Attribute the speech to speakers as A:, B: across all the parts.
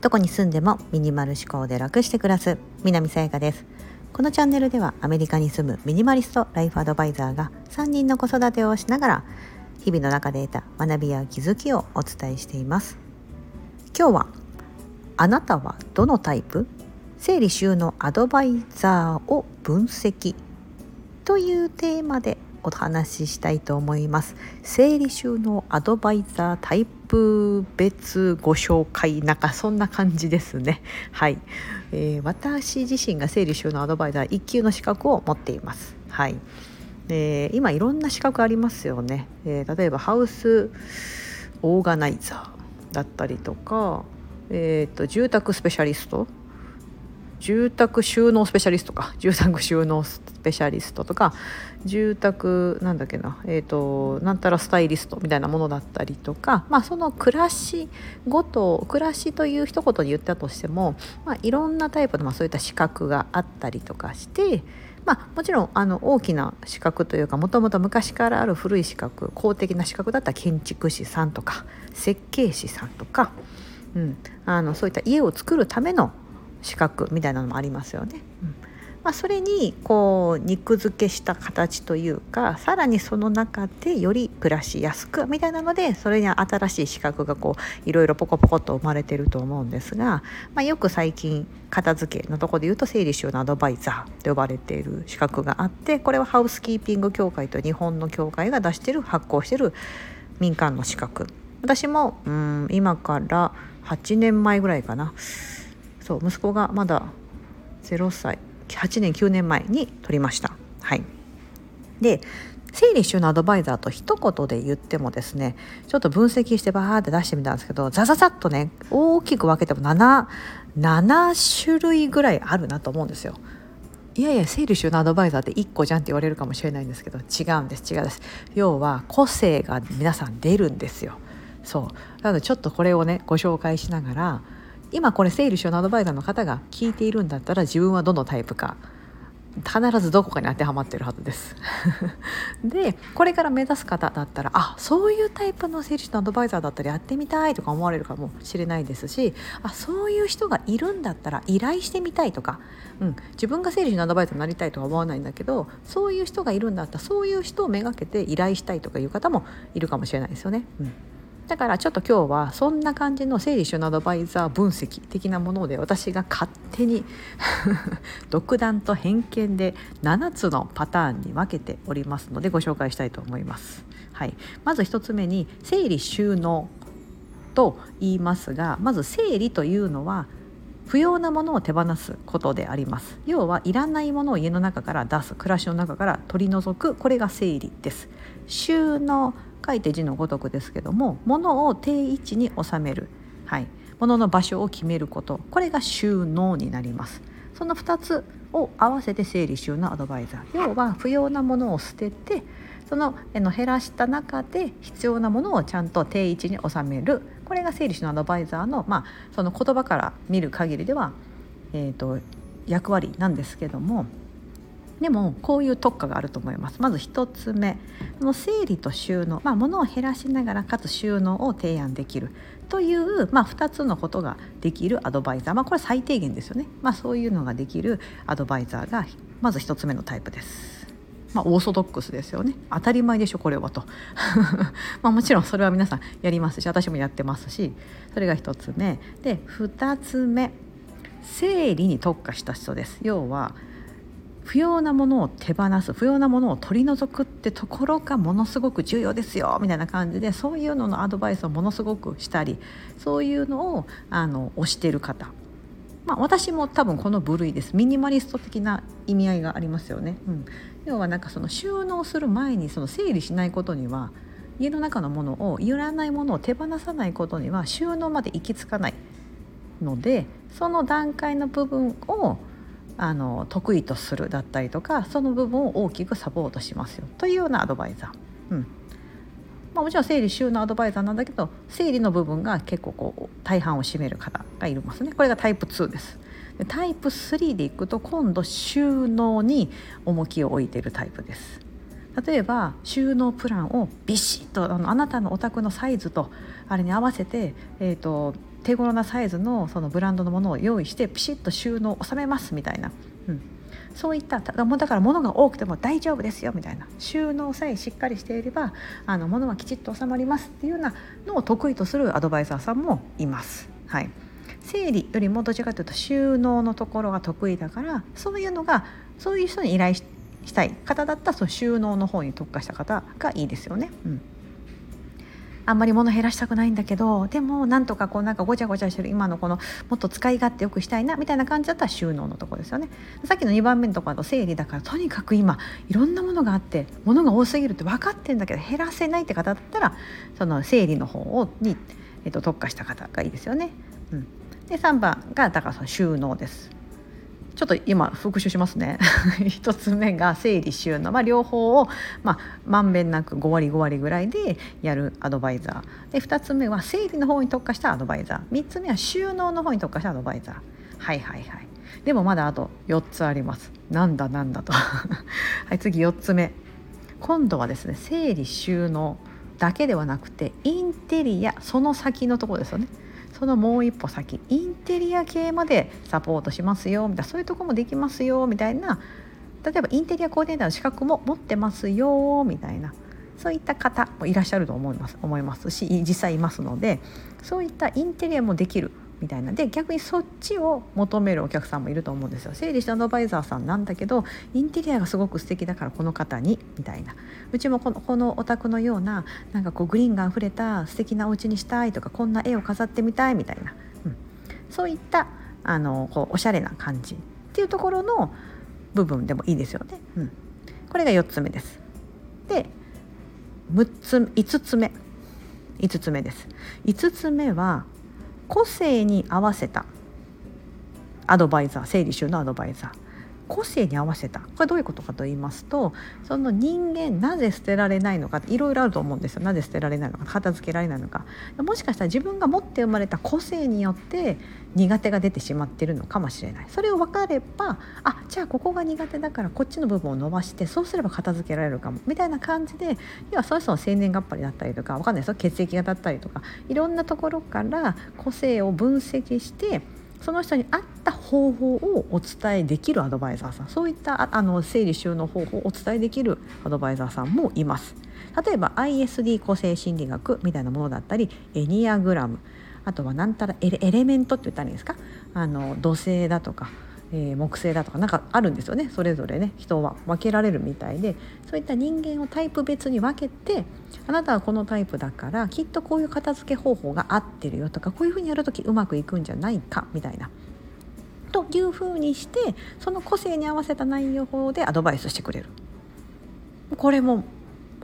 A: どこに住んでもミニマル思考で楽して暮らす南さやかです。このチャンネルではアメリカに住むミニマリストライフアドバイザーが3人の子育てをしながら日々の中で得た学びや気づきをお伝えしています。今日はあなたはどのタイプ？整理収納アドバイザーを分析というテーマでお話ししたいと思います。整理収納アドバイザータイプ別ご紹介なんかそんな感じですね。はい、えー、私自身が整理収納アドバイザー1級の資格を持っています。はい、えー、今いろんな資格ありますよね、えー、例えばハウスオーガナイザーだったりとかえーと住宅スペシャリスト住宅収納スペシャリストか。住宅収納スペシャリストとか。住宅なんだっけな。えっ、ー、となんたらスタイリストみたいなものだったりとか。まあその暮らしごと暮らしという一言で言ったとしても、まあ、いろんなタイプの、まあ、そういった資格があったりとかしてまあ、もちろんあの大きな資格というかもともと昔からある古い資格公的な資格だった建築士さんとか設計士さんとか、うん、あのそういった家を作るための資格みたいなのもありますよね。うん。まあ、それにこう肉付けした形というかさらにその中でより暮らしやすくみたいなのでそれに新しい資格がこういろいろポコポコと生まれてると思うんですが、まあ、よく最近片付けのとこで言うと整理収納アドバイザーと呼ばれている資格があってこれはハウスキーピング協会と日本の協会が出してる発行してる民間の資格。私もうん今から8年前ぐらいかな。そう息子がまだ0歳8年9年前に取りました。はい、で整理収納アドバイザーと一言で言ってもですねちょっと分析してバーって出してみたんですけどザザザッとね大きく分けても 7, 7種類ぐらいあるなと思うんですよ。いやいや整理収納アドバイザーって1個じゃんって言われるかもしれないんですけど違うんです違うんです要は個性が皆さん出るんですよそうなのでちょっとこれをねご紹介しながら今これ整理収納アドバイザーの方が聞いているんだったら自分はどのタイプか必ずどこかに当てはまってるはずです でこれから目指す方だったらあそういうタイプの整理収納アドバイザーだったらやってみたいとか思われるかもしれないですしあそういう人がいるんだったら依頼してみたいとか、うん、自分が整理収納アドバイザーになりたいとは思わないんだけどそういう人がいるんだったらそういう人をめがけて依頼したいとかいう方もいるかもしれないですよね。うんだからちょっと今日はそんな感じの整理収納アドバイザー分析的なもので私が勝手に 独断と偏見で7つのパターンに分けておりますのでご紹介したいと思います。はい、まず1つ目に整理収納と言いますがまず整理というのは不要なものを手放すことであります。要はいらないものを家の中から出す暮らしの中から取り除くこれが整理です。収納書いて字のごとくですけども物を定位置に収める、はい、物の場所を決めること。これが収納になります。その2つを合わせて整理収納アドバイザー。要は不要なものを捨ててその減らした中で必要なものをちゃんと定位置に収める。これが整理収納アドバイザーの,、まあその言葉から見る限りでは、えーと役割なんですけどもでもこういう特化があると思います。まず1つ目の整理と収納、まあ、物を減らしながらかつ収納を提案できる。という、まあ、2つのことができるアドバイザー、まあ、これ最低限ですよね、まあ、そういうのができるアドバイザーがまず1つ目のタイプです。まあ、オーソドックスですよね。当たり前でしょこれはと。まあもちろんそれは皆さんやりますし私もやってますしそれが1つ目。で2つ目整理に特化した人です。要は不要なものを手放す不要なものを取り除くってところがものすごく重要ですよみたいな感じでそういうののアドバイスをものすごくしたりそういうのをあの推してる方、まあ、私も多分この部類です。ミニマリスト的な意味合いがありますよね。うん、要はなんかその収納する前にその整理しないことには家の中のものをいらないものを手放さないことには収納まで行き着かないのでその段階の部分をあの得意とするだったりとかその部分を大きくサポートしますよ。というようなアドバイザー。うん。まあ、もちろん整理収納アドバイザーなんだけど整理の部分が結構こう大半を占める方がいますね。これがタイプ2です。でタイプ3でいくと今度収納に重きを置いているタイプです。例えば収納プランをビシッとあのあなたのお宅のサイズとあれに合わせて、えーと、手頃なサイズのそのブランドのものを用意してピシッと収納収めますみたいな、うん、そういっただから物が多くても大丈夫ですよみたいな。収納さえしっかりしていればあの物はきちっと収まりますっていうようなのを得意とするアドバイザーさんもいます。はい。整理よりもどちらかというと収納のところが得意だからそういうのがそういう人に依頼したい方だったらその収納の方に特化した方がいいですよね。うん。あんまり物減らしたくないんだけどでもなんとかこうなんかごちゃごちゃしてる今のこのもっと使い勝手よくしたいなみたいな感じだったら収納のとこですよねさっきの2番目のところの整理だからとにかく今いろんなものがあって物が多すぎるって分かってんだけど減らせないって方だったらその整理の方をに、えっと、特化した方がいいですよね。うん、で3番がだからその収納です。ちょっと今復習しますね。1つ目が整理収納、まあ、両方を、まあ、んべんなく5割5割ぐらいでやるアドバイザー。で2つ目は整理の方に特化したアドバイザー。3つ目は収納の方に特化したアドバイザー。はいはいはい。でもまだあと4つあります。なんだなんだと。はい次4つ目。今度はですね整理収納だけではなくてインテリアその先のところですよね。そのもう一歩先インテリア系までサポートしますよみたいなそういうとこもできますよみたいな例えばインテリアコーディネーターの資格も持ってますよみたいなそういった方もいらっしゃると思います思いますし実際いますのでそういったインテリアもできるみたいなで逆にそっちを求めるお客さんもいると思うんですよ。整理したアドバイザーさんなんだけどインテリアがすごく素敵だからこの方にみたいな。うちもこのこのお宅のようななんかこうグリーンがあふれた素敵なお家にしたいとかこんな絵を飾ってみたいみたいな、うん、そういったあのこうおしゃれな感じ。っていうところの部分でもいいですよね。うん、これが4つ目です。で6つ5つ目。5つ目です。5つ目は個性に合わせたアドバイザー整理収納アドバイザー。個性に合わせた。これどういうことかと言いますとその人間なぜ捨てられないのかいろいろあると思うんですよ。なぜ捨てられないのか。片付けられないのか。もしかしたら自分が持って生まれた個性によって苦手が出てしまってるのかもしれない。それを分かればあじゃあここが苦手だからこっちの部分を伸ばしてそうすれば片付けられるかも。みたいな感じで要はその人の生年月日だったりとか分かんないですよ。血液型だったりとかいろんなところから個性を分析してその人に合った方法をお伝えできるアドバイザーさん。そういったあの整理収納方法をお伝えできるアドバイザーさんもいます。例えば ISD 個性心理学みたいなものだったりエニアグラム。あとは何たらエレメントって言ったらいいんですか？あの土星だとかえー、木星だとかなんかあるんですよねそれぞれね人は分けられるみたいでそういった人間をタイプ別に分けてあなたはこのタイプだからきっとこういう片付け方法が合ってるよとかこういうふうにやる時うまくいくんじゃないかみたいな。というふうにしてその個性に合わせた内容法でアドバイスしてくれる。これも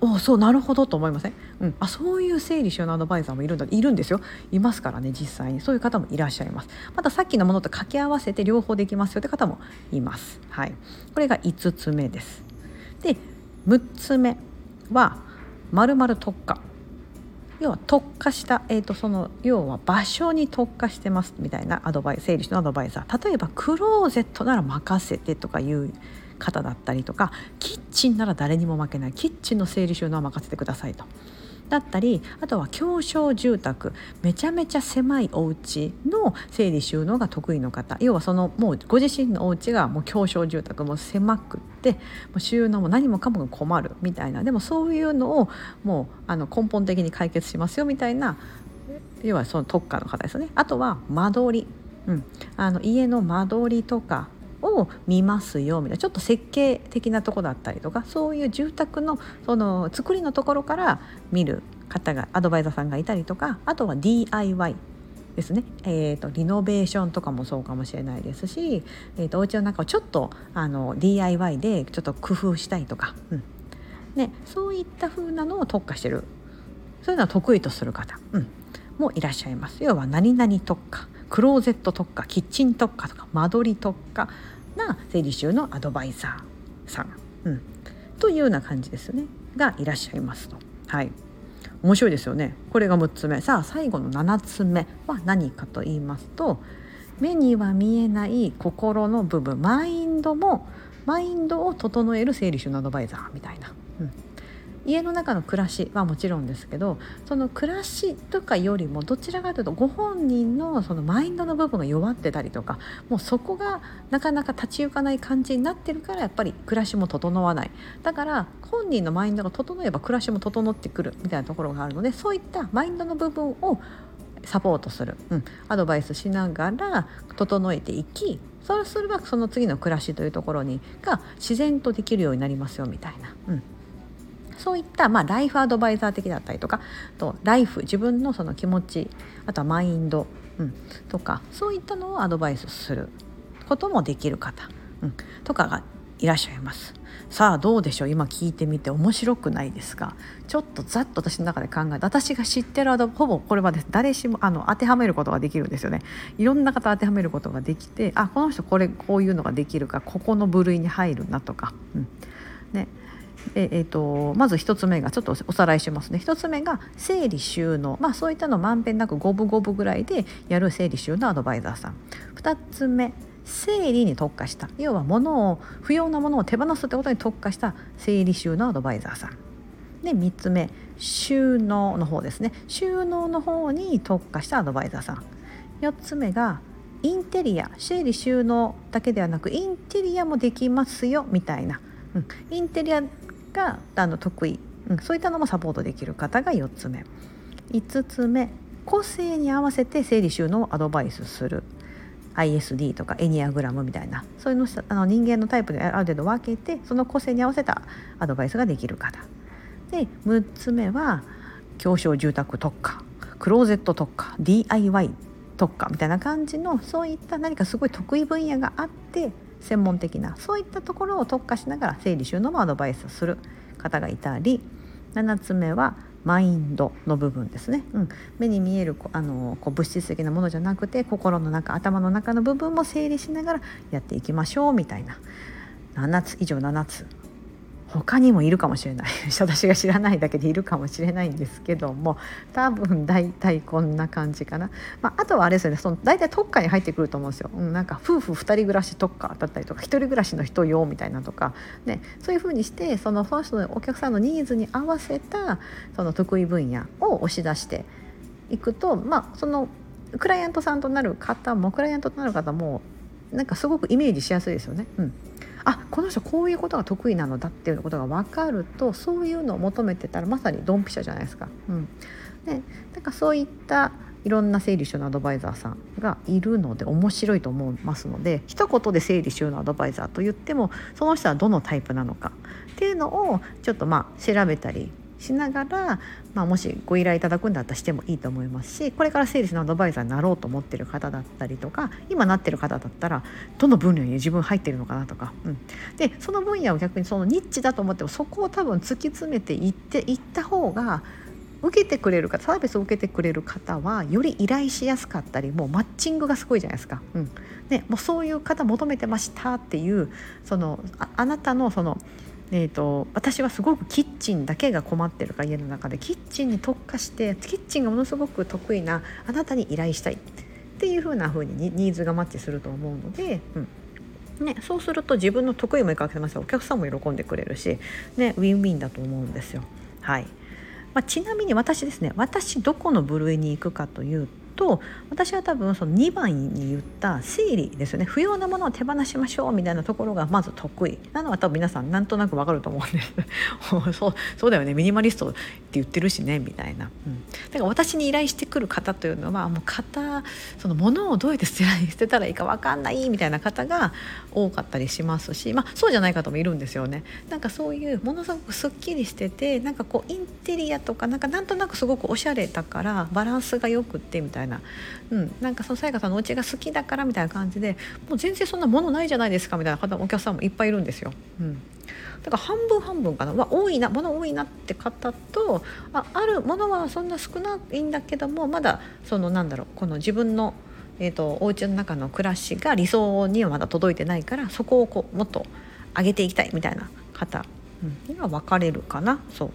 A: おそうなるほどと思いません、うん、あそういう整理収納アドバイザーもいるんだ。いるんですよ。いますからね実際に。そういう方もいらっしゃいます。またさっきのものと掛け合わせて両方できますよって方もいます。はい。これが5つ目です。で6つ目はまるまる特化。要は特化した、えーと、その要は場所に特化してますみたいなアドバイ整理士のアドバイザー。例えばクローゼットなら任せてとかいう方だったりとかキッチンなら誰にも負けないキッチンの整理収納は任せてくださいと。だったりあとは狭小住宅めちゃめちゃ狭いお家の整理収納が得意の方要はそのもうご自身のお家がもう狭小住宅も狭くってもう収納も何もかもが困るみたいなでもそういうのをもうあの根本的に解決しますよみたいな要はその特化の方ですよね。あとは間取りうん、あの家の間取りとかを見ますよみたいなちょっと設計的なとこだったりとかそういう住宅のその作りのところから見る方がアドバイザーさんがいたりとかあとは DIY ですね、えーと、リノベーションとかもそうかもしれないですし、えーと、お家の中をちょっとあの DIY でちょっと工夫したいとか、うん。ね、そういった風なのを特化してる。そういうのは得意とする方、うん、もいらっしゃいます。要は何々特化クローゼット特化キッチン特化とか間取り特化な整理収納アドバイザーさん、うん、というような感じですね。がいらっしゃいますと。はい。面白いですよね。これが6つ目。さあ最後の7つ目は何かと言いますと目には見えない心の部分。マインドもマインドを整える整理収納アドバイザーみたいな、うん、家の中の暮らしはもちろんですけどその暮らしとかよりもどちらかというとご本人のそのマインドの部分が弱ってたりとかもうそこがなかなか立ち行かない感じになってるからやっぱり暮らしも整わない。だから本人のマインドが整えば暮らしも整ってくるみたいなところがあるのでそういったマインドの部分をサポートする、うん、アドバイスしながら整えていきそうすればその次の暮らしというところにが自然とできるようになりますよみたいな。うん。そういった、まあ、ライフアドバイザー的だったりとかとライフ自分のその気持ちあとはマインド、うん、とかそういったのをアドバイスすることもできる方、うん、とかがいらっしゃいます。さあどうでしょう？今聞いてみて面白くないですかちょっとざっと私の中で考えて私が知ってるアドほぼこれはです誰しもあの当てはめることができるんですよね。いろんな方当てはめることができてあこの人これこういうのができるかここの部類に入るなとか、うんね。ええーと、まず1つ目がちょっとおさらいしますね。1つ目が整理収納。まあそういったのまんべんなく五分五分ぐらいでやる整理収納アドバイザーさん。2つ目整理に特化した。要は物を不要なものを手放すってことに特化した整理収納アドバイザーさん。で3つ目収納の方ですね。収納の方に特化したアドバイザーさん。4つ目がインテリア。整理収納だけではなくインテリアもできますよみたいな、うん、インテリアがあの得意、うん、そういったのもサポートできる方が4つ目。5つ目個性に合わせて整理収納をアドバイスする。ISD とかエニアグラムみたいな。そういうのあの人間のタイプである程度分けてその個性に合わせたアドバイスができる方。で6つ目は狭小住宅特化。クローゼット特化。DIY 特化みたいな感じのそういった何かすごい得意分野があって専門的なそういったところを特化しながら整理収納もアドバイスする方がいたり7つ目はマインドの部分ですね、うん、目に見えるあのこう物質的なものじゃなくて心の中頭の中の部分も整理しながらやっていきましょうみたいな。7つ以上7つ。他にもいるかもしれない。私が知らないだけでいるかもしれないんですけども多分大体こんな感じかな、まあ、あとはあれですよね。その大体特化に入ってくると思うんですよ、うん、なんか夫婦2人暮らし特化だったりとか1人暮らしの人用みたいなとか、ね、そういうふうにしてそのその人のお客さんのニーズに合わせたその得意分野を押し出していくとまあそのクライアントさんとなる方もクライアントとなる方もなんかすごくイメージしやすいですよね。うん。あこの人こういうことが得意なのだっていうことが分かるとそういうのを求めてたらまさにドンピシャじゃないですか。うん、でなんかそういったいろんな整理収納アドバイザーさんがいるので面白いと思いますので一言で整理収納アドバイザーと言ってもその人はどのタイプなのかっていうのをちょっとまあ調べたりしながら、まあ、もしご依頼いただくんだったらしてもいいと思いますしこれから整理のアドバイザーになろうと思ってる方だったりとか今なってる方だったらどの分野に自分入ってるのかなとか、うん、でその分野を逆にそのニッチだと思ってもそこを多分突き詰めていっていった方が受けてくれる方サービスを受けてくれる方はより依頼しやすかったりもうマッチングがすごいじゃないですか。うん、ね、もうそういう方求めてましたっていうそのあなたのそのえーと、私はすごくキッチンだけが困ってるか家の中で。キッチンに特化してキッチンがものすごく得意なあなたに依頼したい。っていうふうな風にニーズがマッチすると思うので、うん。ね、そうすると自分の得意も生かせますお客さんも喜んでくれるし、ね、ウィンウィンだと思うんですよ。はい。まあ、ちなみに私ですね私どこの部類に行くかというと私は多分その2番に言った整理ですよね。不要なものを手放しましょうみたいなところがまず得意。なのは多分皆さんなんとなくわかると思うんで。す そうそうだよね。ミニマリストって言ってるしねみたいな、うん、だから私に依頼してくる方というのはもう型その物をどうやって捨て捨てたらいいか分かんないみたいな方が多かったりしますし、まあ、そうじゃない方もいるんですよね。なんかそういうものすごくすっきりしててなんかこうインテリアとかなんかなんとなくすごくおしゃれだからバランスがよくってみたいな、うん、なんかそのさやかさんのお家が好きだからみたいな感じでもう全然そんなものないじゃないですかみたいな方お客さんもいっぱいいるんですよ。うん。だから半分半分かな、まあ、多いな物多いなって方とああるものはそんな少ないんだけどもまだそのなんだろうこの自分のえーと、お家の中の暮らしが理想にはまだ届いてないからそこをこうもっと上げていきたいみたいな方には分かれるかな。そう。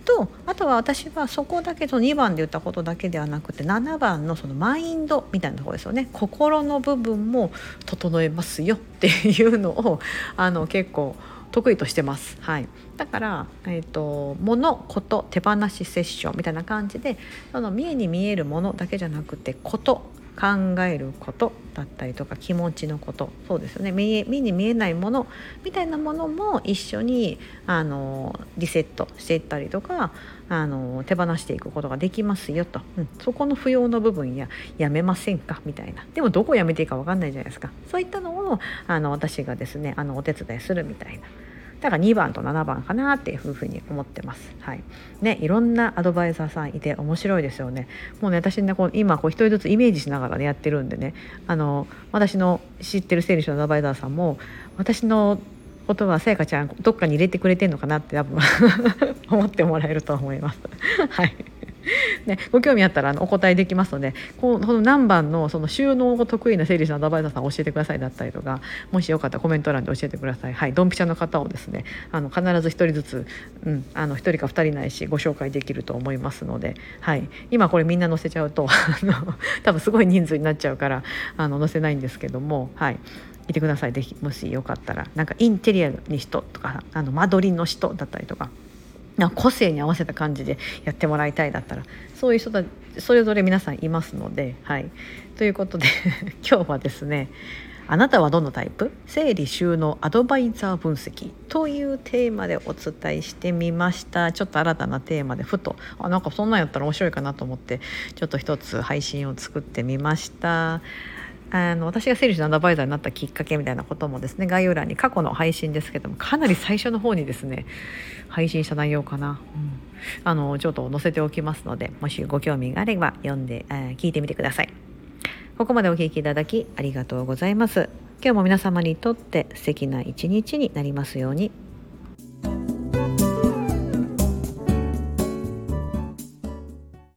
A: とあとは私はそこだけと2番で言ったことだけではなくて7番のそのマインドみたいなところですよね心の部分も整えますよっていうのを あの結構得意としてます。はい、だから、えーと、物こと手放しセッションみたいな感じでその見えに見えるものだけじゃなくてこと考えることだったりとか気持ちのことそうですよね。目に見えないものみたいなものも一緒にあのリセットしていったりとかあの手放していくことができますよと、うん、そこの不要の部分ややめませんか？みたいな。でもどこやめていいか分かんないじゃないですか。そういったのをあの私がですねあのお手伝いするみたいな。だから2番と7番かなっていうふうに思ってます。はい。ね、いろんなアドバイザーさんいて面白いですよね。もうね、私ね、こう今こう一人ずつイメージしながらねやってるんでね、あの私の知ってる整理士のアドバイザーさんも私のことはさやかちゃんどっかに入れてくれてんのかなって多分 思ってもらえると思います。はい。ね、ご興味あったらあのお答えできますのでこの何番のその収納が得意な整理士のアドバイザーさん教えてくださいだったりとかもしよかったらコメント欄で教えてください。はいドンピシャの方をですねあの必ず1人ずつ、うん、あの1人か2人ないしご紹介できると思いますので、はい、今これみんな載せちゃうと 多分すごい人数になっちゃうからあの載せないんですけどもはい。いてください。ぜひもしよかったらなんかインテリアに人とかあの間取りの人だったりとか。個性に合わせた感じでやってもらいたいだったらそういう人たそれぞれ皆さんいますのではい。ということで 今日はですねあなたはどのタイプ？整理収納アドバイザー分析というテーマでお伝えしてみました。ちょっと新たなテーマでふとあなんかそんなんやったら面白いかなと思ってちょっと一つ配信を作ってみました。あの私が整理士のアドバイザーになったきっかけみたいなこともですね概要欄に過去の配信ですけどもかなり最初の方にですね配信した内容かな、うん、あのちょっと載せておきますのでもしご興味があれば読んで、えー、聞いてみてください。ここまでお聞きいただきありがとうございます。今日も皆様にとって素敵な一日になりますように。